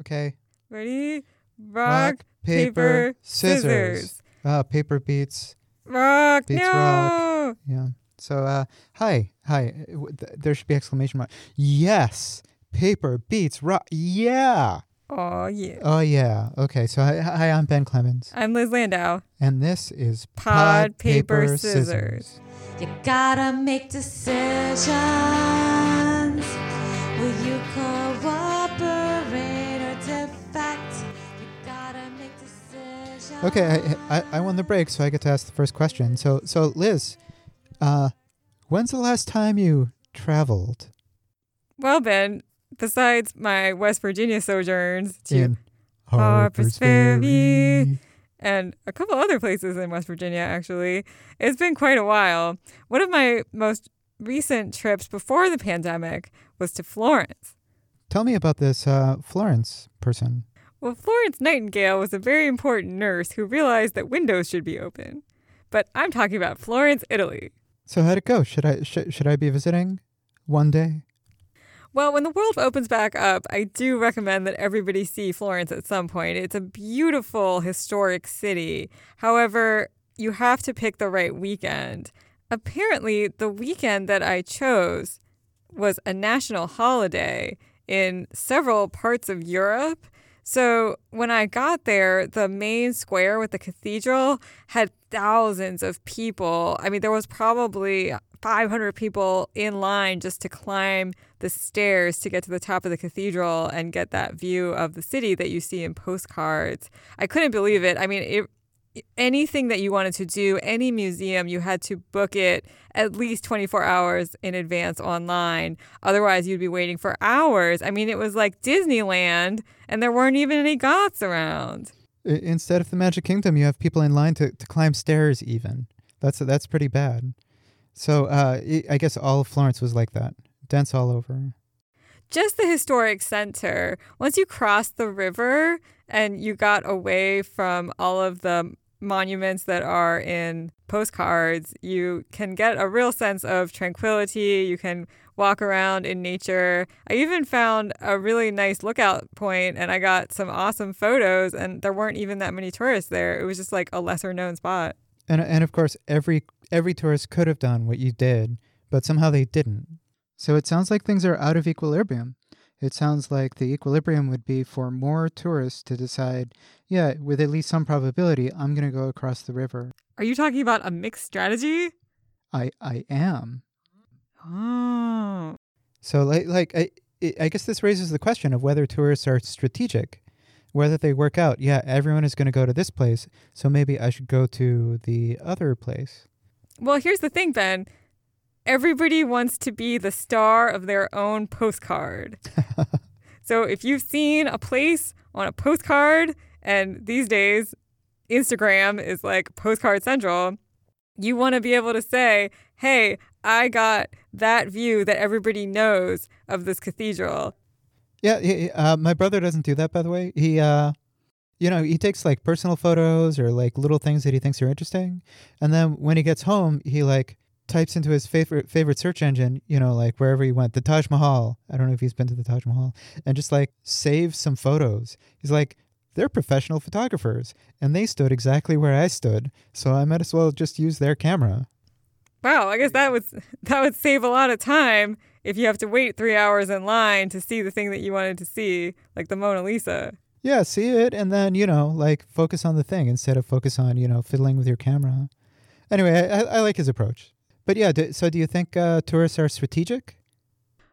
Okay. Ready? Rock, paper, scissors. Uh, paper beats. Rock. Beats no. rock. Yeah. So, uh, hi, hi. W- th- There should be exclamation mark. Yes, paper beats rock. Yeah. Oh yeah. Oh yeah. Okay. So hi, hi I'm Ben Clemens, I'm Liz Landau. and this is Pod, paper, scissors. You gotta make decisions. Will you cooperate Okay, I, I I won the break, so I get to ask the first question. So so Liz, uh, when's the last time you traveled Well, Ben, besides my West Virginia sojourns to in Harper's Ferry. and a couple other places in West Virginia, actually. It's been quite a while. One of my most recent trips before the pandemic was to Florence. Tell me about this uh, Florence person. Well, Florence Nightingale was a very important nurse who realized that windows should be open. But I'm talking about Florence, Italy. So how'd it go? Should I sh- should I be visiting one day? Well, when the world opens back up, I do recommend that everybody see Florence at some point. It's a beautiful historic city. However, you have to pick the right weekend. Apparently, the weekend that I chose was a national holiday in several parts of Europe. So when I got there, the main square with the cathedral had thousands of people. I mean, there was probably 500 people in line just to climb the stairs to get to the top of the cathedral and get that view of the city that you see in postcards. I couldn't believe it. I mean, it, anything that you wanted to do, any museum, you had to book it at least 24 hours in advance online. Otherwise, you'd be waiting for hours. I mean, it was like Disneyland, and there weren't even any goths around. Instead of the Magic Kingdom, you have people in line to, to climb stairs. Even that's that's pretty bad. So uh, I I guess all of Florence was like that, dense all over. just the historic center. Once you crossed the river and you got away from all of the monuments that are in postcards, you can get a real sense of tranquility. You can walk around in nature. I even found a really nice lookout point and I got some awesome photos and there weren't even that many tourists there. It was just like a lesser known spot. And and of course, every every tourist could have done what you did, but somehow they didn't. So it sounds like things are out of equilibrium. It sounds like the equilibrium would be for more tourists to decide, yeah, with at least some probability, I'm going to go across the river. Are you talking about a mixed strategy? I I am. Oh. So like like I I- I guess this raises the question of whether tourists are strategic, whether they work out. Yeah, everyone is going to go to this place, so maybe I should go to the other place. Well, here's the thing, Ben. Everybody wants to be the star of their own postcard. so if you've seen a place on a postcard, and these days Instagram is like postcard central, you want to be able to say, hey, I got that view that everybody knows of this cathedral. Yeah, he- uh, my brother doesn't do that, by the way. He, uh, you know, he takes like personal photos or like little things that he thinks are interesting, and then when he gets home, he like types into his favorite favorite search engine, you know, like wherever he went, the Taj Mahal. I don't know if he's been to the Taj Mahal, and just like saves some photos. He's like, they're professional photographers, and they stood exactly where I stood, so I might as well just use their camera. Wow, I guess that would that would save a lot of time if you have to wait three hours in line to see the thing that you wanted to see, like the Mona Lisa. Yeah, see it, and then you know, like focus on the thing instead of focus on you know fiddling with your camera. Anyway, I, I, I like his approach. But yeah, do, so do you think uh, tourists are strategic?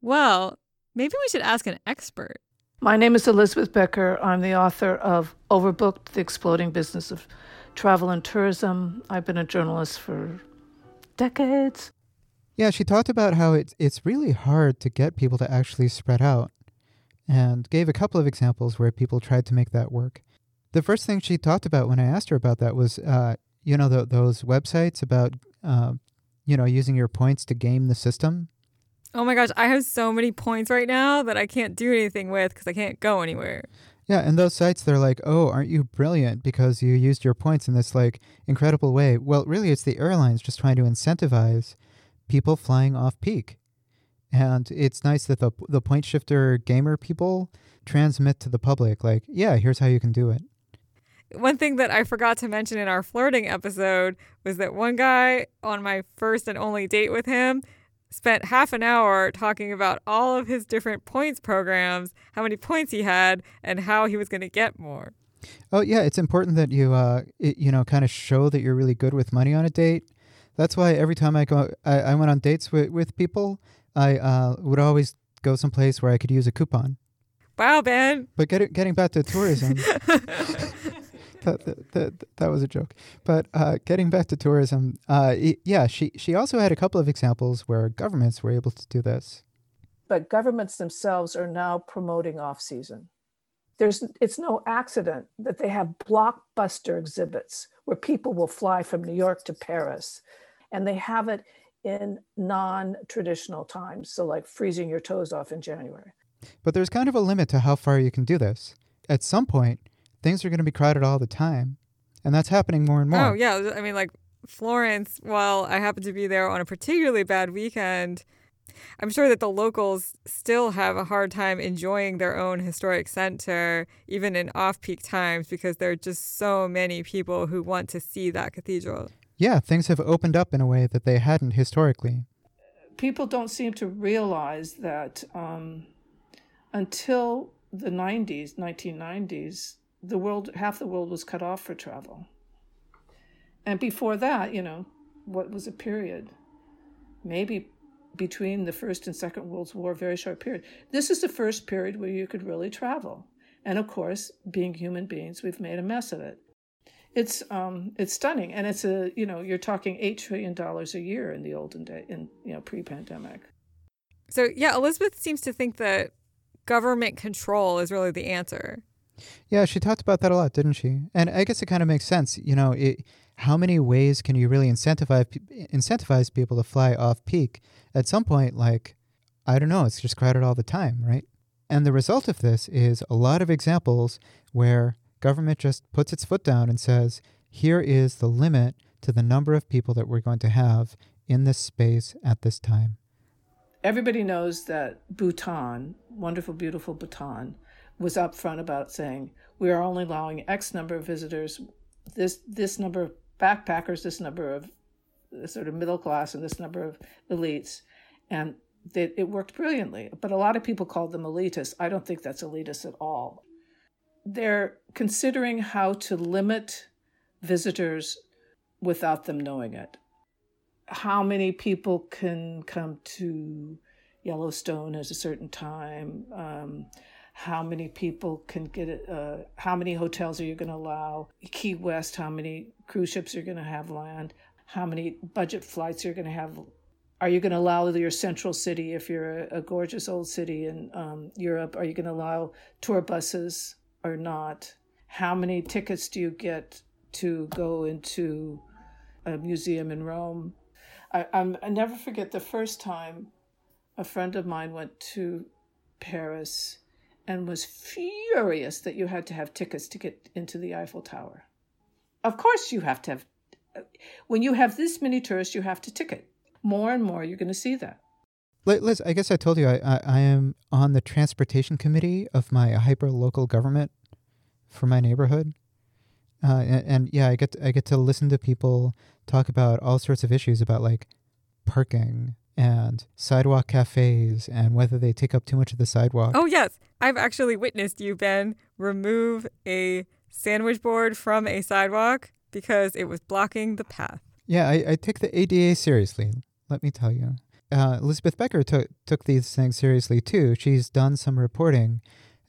Well, maybe we should ask an expert. My name is Elizabeth Becker. I'm the author of Overbooked The Exploding Business of Travel and Tourism. I've been a journalist for decades. Yeah, she talked about how it's it's really hard to get people to actually spread out, and gave a couple of examples where people tried to make that work. The first thing she talked about when I asked her about that was, uh, you know, tho- those websites about, uh, you know, using your points to game the system. Oh my gosh, I have so many points right now that I can't do anything with because I can't go anywhere. Yeah, and those sites they're like, "Oh, aren't you brilliant because you used your points in this like incredible way?" Well, really it's the airlines just trying to incentivize people flying off peak. And it's nice that the the point shifter gamer people transmit to the public like, yeah, here's how you can do it. One thing that I forgot to mention in our flirting episode was that one guy on my first and only date with him spent half an hour talking about all of his different points programs, how many points he had, and how he was going to get more. Oh yeah, it's important that you uh it, you know kind of show that you're really good with money on a date. That's why every time I go, I, I went on dates with with people. I uh, would always go someplace where I could use a coupon. Wow, Ben. But get, getting back to tourism, that, that, that, that was a joke. But uh, getting back to tourism, uh, yeah, she she also had a couple of examples where governments were able to do this. but governments themselves are now promoting off season. There's it's no accident that they have blockbuster exhibits where people will fly from New York to Paris and they have it in non-traditional times so like freezing your toes off in January. But there's kind of a limit to how far you can do this. At some point, things are going to be crowded all the time, and that's happening more and more. Oh, yeah. I mean, like Florence, while I happened to be there on a particularly bad weekend, I'm sure that the locals still have a hard time enjoying their own historic center, even in off peak times, because there are just so many people who want to see that cathedral. Yeah, things have opened up in a way that they hadn't historically. People don't seem to realize that um, until the 90s, 1990s, the world half the world was cut off for travel. And before that, you know, what was a period? Maybe between the First and Second World War, very short period. This is the first period where you could really travel. And of course, being human beings, we've made a mess of it. It's um, it's stunning, and it's a you know you're talking eight trillion dollars a year in the olden day in you know pre-pandemic. So, yeah, Elizabeth seems to think that government control is really the answer. Yeah, she talked about that a lot, didn't she? And I guess it kind of makes sense. You know, it, how many ways can you really incentivize incentivize people to fly off peak? At some point, like I don't know, it's just crowded all the time, right? And the result of this is a lot of examples where government just puts its foot down and says, "Here is the limit to the number of people that we're going to have in this space at this time." Everybody knows that Bhutan, wonderful, beautiful Bhutan, was upfront about saying we are only allowing X number of visitors, this this number of backpackers, this number of sort of middle class, and this number of elites, and it worked brilliantly. But a lot of people called them elitist. I don't think that's elitist at all. They're considering how to limit visitors without them knowing it. How many people can come to Yellowstone at a certain time? Um, how many people can get it? Uh, how many hotels are you going to allow? Key West, how many cruise ships are going to have land? How many budget flights are you going to have? Are you going to allow your central city if you're a, a gorgeous old city in um, Europe? Are you going to allow tour buses or not? How many tickets do you get to go into a museum in Rome? I, I'm, I never forget the first time a friend of mine went to Paris and was furious that you had to have tickets to get into the Eiffel Tower. Of course, you have to have, when you have this many tourists, you have to ticket. More and more, you're going to see that. Liz, I guess I told you I, I, I am on the transportation committee of my hyper local government for my neighborhood. Uh, and, and yeah, I get to, I get to listen to people talk about all sorts of issues about like parking and sidewalk cafes and whether they take up too much of the sidewalk. Oh, yes. I've actually witnessed you, Ben, remove a sandwich board from a sidewalk because it was blocking the path. Yeah, I, I take the ADA seriously. Let me tell you. Uh, Elizabeth Becker took took these things seriously too. She's done some reporting.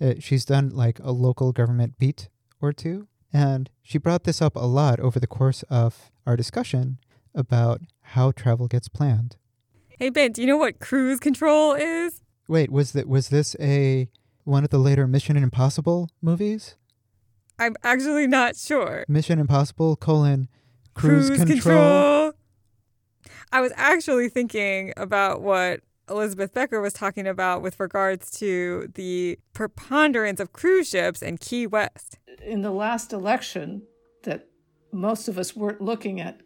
Uh, she's done like a local government beat or two, and she brought this up a lot over the course of our discussion about how travel gets planned. Hey, Ben, do you know what cruise control is? Wait, was that was this a one of the later Mission Impossible movies? I'm actually not sure. Mission Impossible colon cruise, control. I was actually thinking about what Elizabeth Becker was talking about with regards to the preponderance of cruise ships in Key West. In the last election, that most of us weren't looking at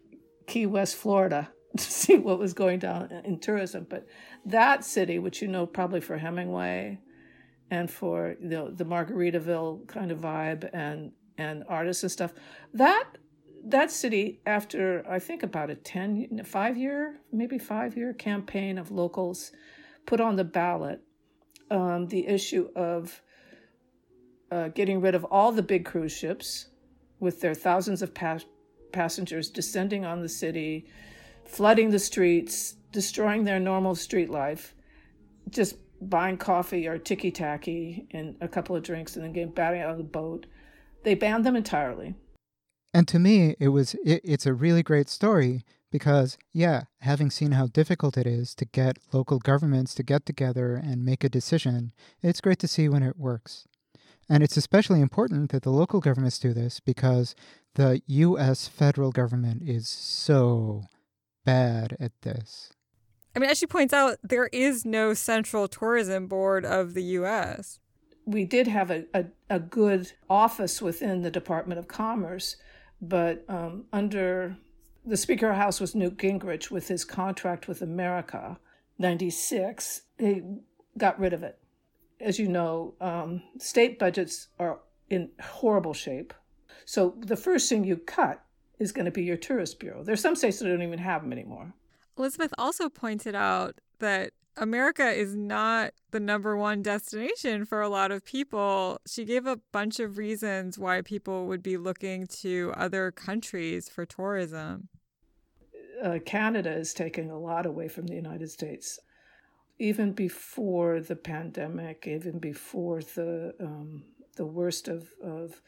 Key West, Florida, to see what was going down in tourism. But that city, which you know probably for Hemingway and for you know, the Margaritaville kind of vibe and and artists and stuff, that that city after I think about a 10 5 year maybe 5 year campaign of locals put on the ballot um, the issue of uh, getting rid of all the big cruise ships with their thousands of pas- passengers descending on the city, flooding the streets, destroying their normal street life, just buying coffee or ticky tacky and a couple of drinks and then getting batting out of the boat. They banned them entirely. And to me, it was it, it's a really great story because yeah, having seen how difficult it is to get local governments to get together and make a decision, it's great to see when it works. And it's especially important that the local governments do this because the US federal government is so bad at this. I mean, as she points out, there is no central tourism board of the US. We did have a, a, a good office within the Department of Commerce, but um, under the Speaker of the House was Newt Gingrich with his contract with America, 96, they got rid of it as you know, um, state budgets are in horrible shape. So the first thing you cut is going to be your tourist bureau. There's some states that don't even have them anymore. Elizabeth also pointed out that America is not the number one destination for a lot of people. She gave a bunch of reasons why people would be looking to other countries for tourism. Uh, Canada is taking a lot away from the United States even before the pandemic, even before the um, the worst of, of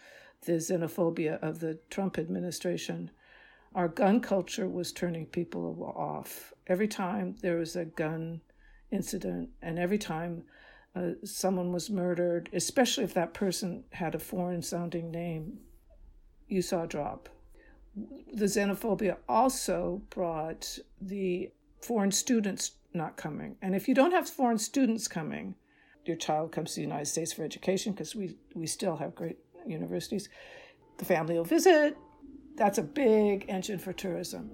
the xenophobia of the Trump administration, our gun culture was turning people off. Every time there was a gun incident, and every time uh, someone was murdered, especially if that person had a foreign sounding name, you saw a drop. The xenophobia also brought the foreign students not coming. And if you don't have foreign students coming, your child comes to the United States for education because we, we still have great universities. The family will visit. That's a big engine for tourism.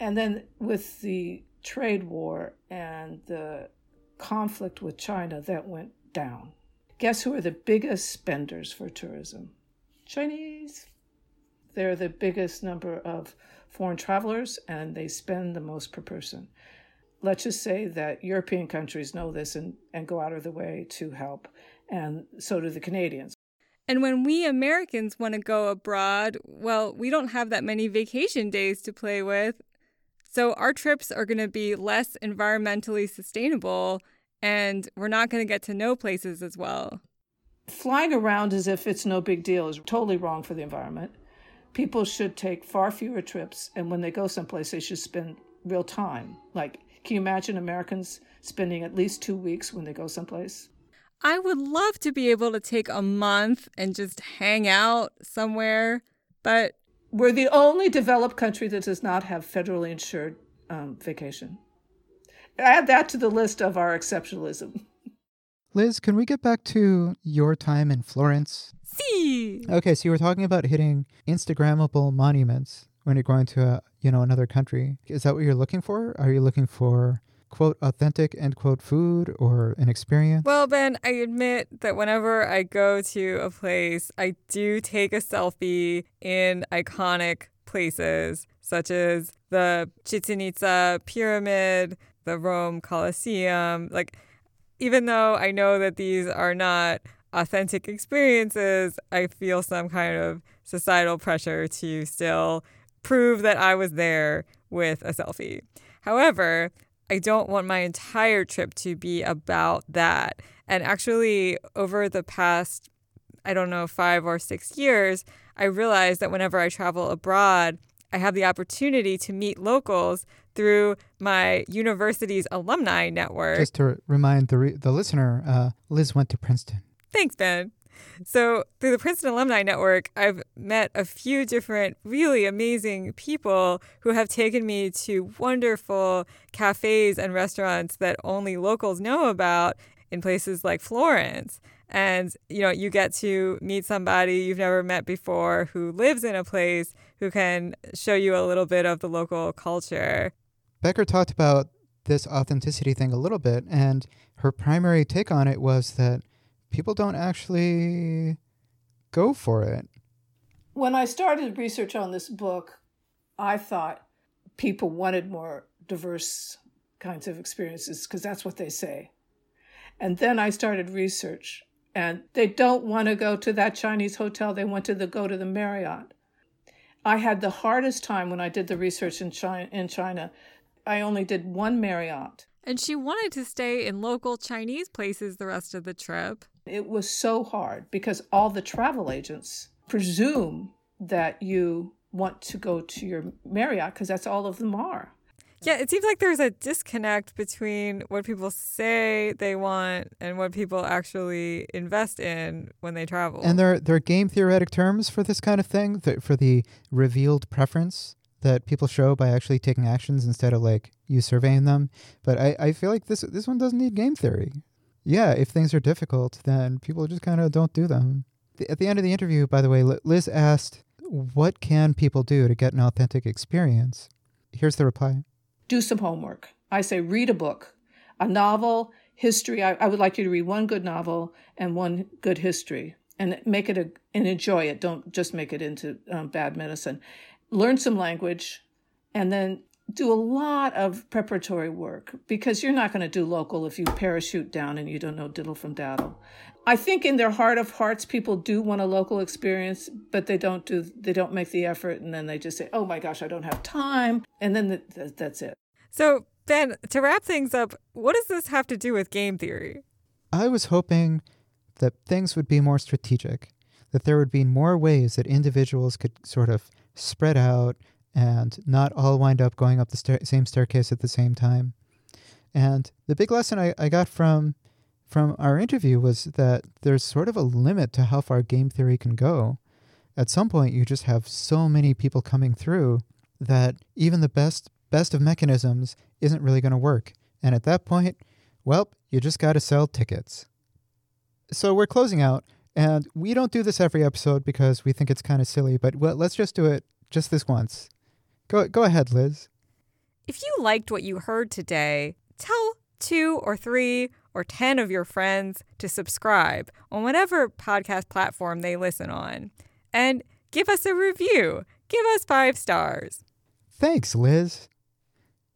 And then with the trade war and the conflict with China, that went down. Guess who are the biggest spenders for tourism? Chinese. They're the biggest number of foreign travelers and they spend the most per person let's just say that European countries know this and, and go out of the way to help, and so do the Canadians. And when we Americans want to go abroad, well, we don't have that many vacation days to play with. So our trips are going to be less environmentally sustainable, and we're not going to get to know places as well. Flying around as if it's no big deal is totally wrong for the environment. People should take far fewer trips, and when they go someplace, they should spend real time, like can you imagine Americans spending at least two weeks when they go someplace? I would love to be able to take a month and just hang out somewhere, but. We're the only developed country that does not have federally insured um, vacation. Add that to the list of our exceptionalism. Liz, can we get back to your time in Florence? See. Okay, so you were talking about hitting Instagrammable monuments when you're going to a, you know another country. Is that what you're looking for? Are you looking for quote authentic end quote food or an experience? Well, Ben, I admit that whenever I go to a place, I do take a selfie in iconic places such as the Chichen Itza pyramid, the Rome Colosseum. Like, even though I know that these are not authentic experiences, I feel some kind of societal pressure to still prove that I was there with a selfie. However, I don't want my entire trip to be about that. And actually, over the past, I don't know, five or six years, I realized that whenever I travel abroad, I have the opportunity to meet locals through my university's alumni network. Just to remind the, re- the listener, uh, Liz went to Princeton. Thanks, Ben. So, through the Princeton Alumni Network, I've met a few different really amazing people who have taken me to wonderful cafes and restaurants that only locals know about in places like Florence. And, you know, you get to meet somebody you've never met before who lives in a place who can show you a little bit of the local culture. Becker talked about this authenticity thing a little bit, and her primary take on it was that people don't actually go for it. When I started research on this book, I thought people wanted more diverse kinds of experiences because that's what they say. And then I started research, and they don't want to go to that Chinese hotel. They want to the, go to the Marriott. I had the hardest time when I did the research in China. In China, I only did one Marriott. And she wanted to stay in local Chinese places the rest of the trip. It was so hard because all the travel agents presume that you want to go to your Marriott because that's all of them are. Yeah, it seems like there's a disconnect between what people say they want and what people actually invest in when they travel. And there, there are game theoretic terms for this kind of thing, th- for the revealed preference that people show by actually taking actions instead of like you surveying them. But I, I feel like this this one doesn't need game theory. Yeah, if things are difficult, then people just kind of don't do them. The- At the end of the interview, by the way, Liz asked, "What can people do to get an authentic experience?" Here's the reply. do some homework. I say read a book, a novel, history. I, I would like you to read one good novel and one good history and make it a, and enjoy it. Don't just make it into um, bad medicine. Learn some language and then do a lot of preparatory work because you're not going to do local if you parachute down and you don't know diddle from daddle. I think in their heart of hearts, people do want a local experience, but they don't do, they don't make the effort. And then they just say, oh my gosh, I don't have time. And then th- th- that's it. so, Ben, to wrap things up, what does this have to do with game theory? I was hoping that things would be more strategic, that there would be more ways that individuals could sort of spread out and not all wind up going up the same staircase at the same time. And the big lesson I, I got from from our interview was that there's sort of a limit to how far game theory can go. At some point, you just have so many people coming through that even the best best of mechanisms isn't really going to work. And at that point, well, you just got to sell tickets. So we're closing out, and we don't do this every episode because we think it's kind of silly, but well, let's just do it just this once. Go go ahead, Liz. If you liked what you heard today, tell two or three or 10 of your friends to subscribe on whatever podcast platform they listen on. And give us a review. Give us five stars. Thanks, Liz.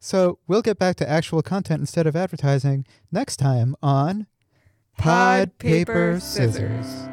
So we'll get back to actual content instead of advertising next time on Pod, Paper, Scissors.